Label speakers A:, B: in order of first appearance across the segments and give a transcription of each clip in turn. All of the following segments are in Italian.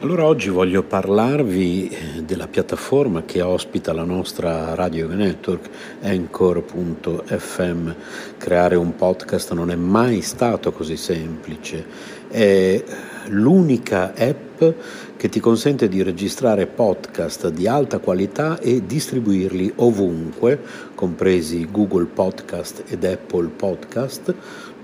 A: Allora oggi voglio parlarvi eh, della piattaforma che ospita la nostra radio network, Anchor.fm. Creare un podcast non è mai stato così semplice, è l'unica app che ti consente di registrare podcast di alta qualità e distribuirli ovunque, compresi Google Podcast ed Apple Podcast,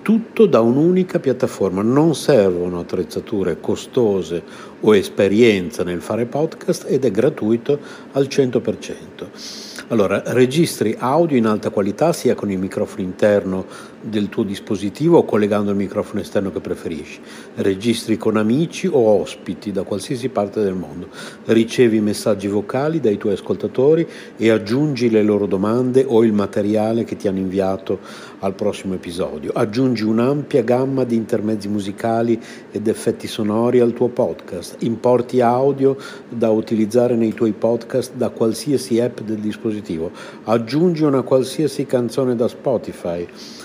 A: tutto da un'unica piattaforma. Non servono attrezzature costose o esperienza nel fare podcast ed è gratuito al 100%. Allora, registri audio in alta qualità sia con il microfono interno del tuo dispositivo o collegando il microfono esterno che preferisci. Registri con amici o ospiti da qualsiasi parte del mondo. Ricevi messaggi vocali dai tuoi ascoltatori e aggiungi le loro domande o il materiale che ti hanno inviato al prossimo episodio. Aggiungi un'ampia gamma di intermezzi musicali ed effetti sonori al tuo podcast. Importi audio da utilizzare nei tuoi podcast da qualsiasi app del dispositivo. Aggiungi una qualsiasi canzone da Spotify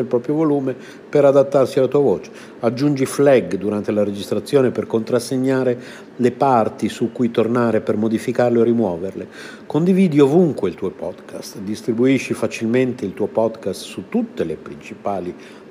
A: il proprio volume per adattarsi alla tua voce. Aggiungi flag durante la registrazione per contrassegnare le parti su cui tornare per modificarle o rimuoverle. Condividi ovunque il tuo podcast, distribuisci facilmente il tuo podcast su tutte le principali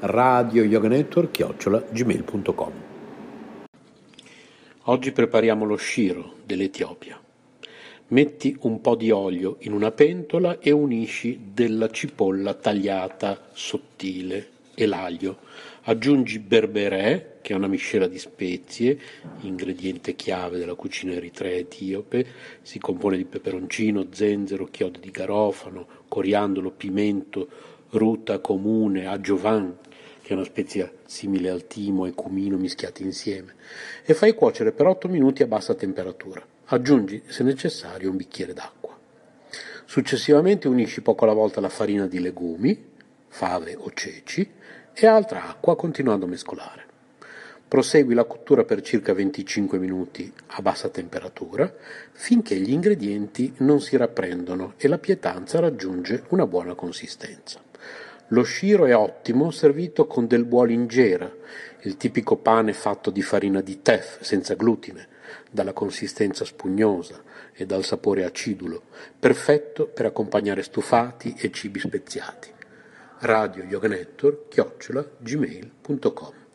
A: radio yoga network chiocciola gmail.com Oggi prepariamo lo sciro dell'Etiopia. Metti un po' di olio in una pentola e unisci della cipolla tagliata sottile e l'aglio. Aggiungi berberè, che è una miscela di spezie, ingrediente chiave della cucina eritrea etiope, si compone di peperoncino, zenzero, chiodi di garofano, coriandolo, pimento, ruta comune, agiovan, che è una spezia simile al timo e cumino mischiati insieme, e fai cuocere per 8 minuti a bassa temperatura. Aggiungi, se necessario, un bicchiere d'acqua. Successivamente unisci poco alla volta la farina di legumi, fave o ceci, e altra acqua continuando a mescolare. Prosegui la cottura per circa 25 minuti a bassa temperatura finché gli ingredienti non si rapprendono e la pietanza raggiunge una buona consistenza. Lo sciro è ottimo servito con del buolingera, il tipico pane fatto di farina di tef senza glutine, dalla consistenza spugnosa e dal sapore acidulo, perfetto per accompagnare stufati e cibi speziati. Radio Yoga Network, chiocciola, gmail.com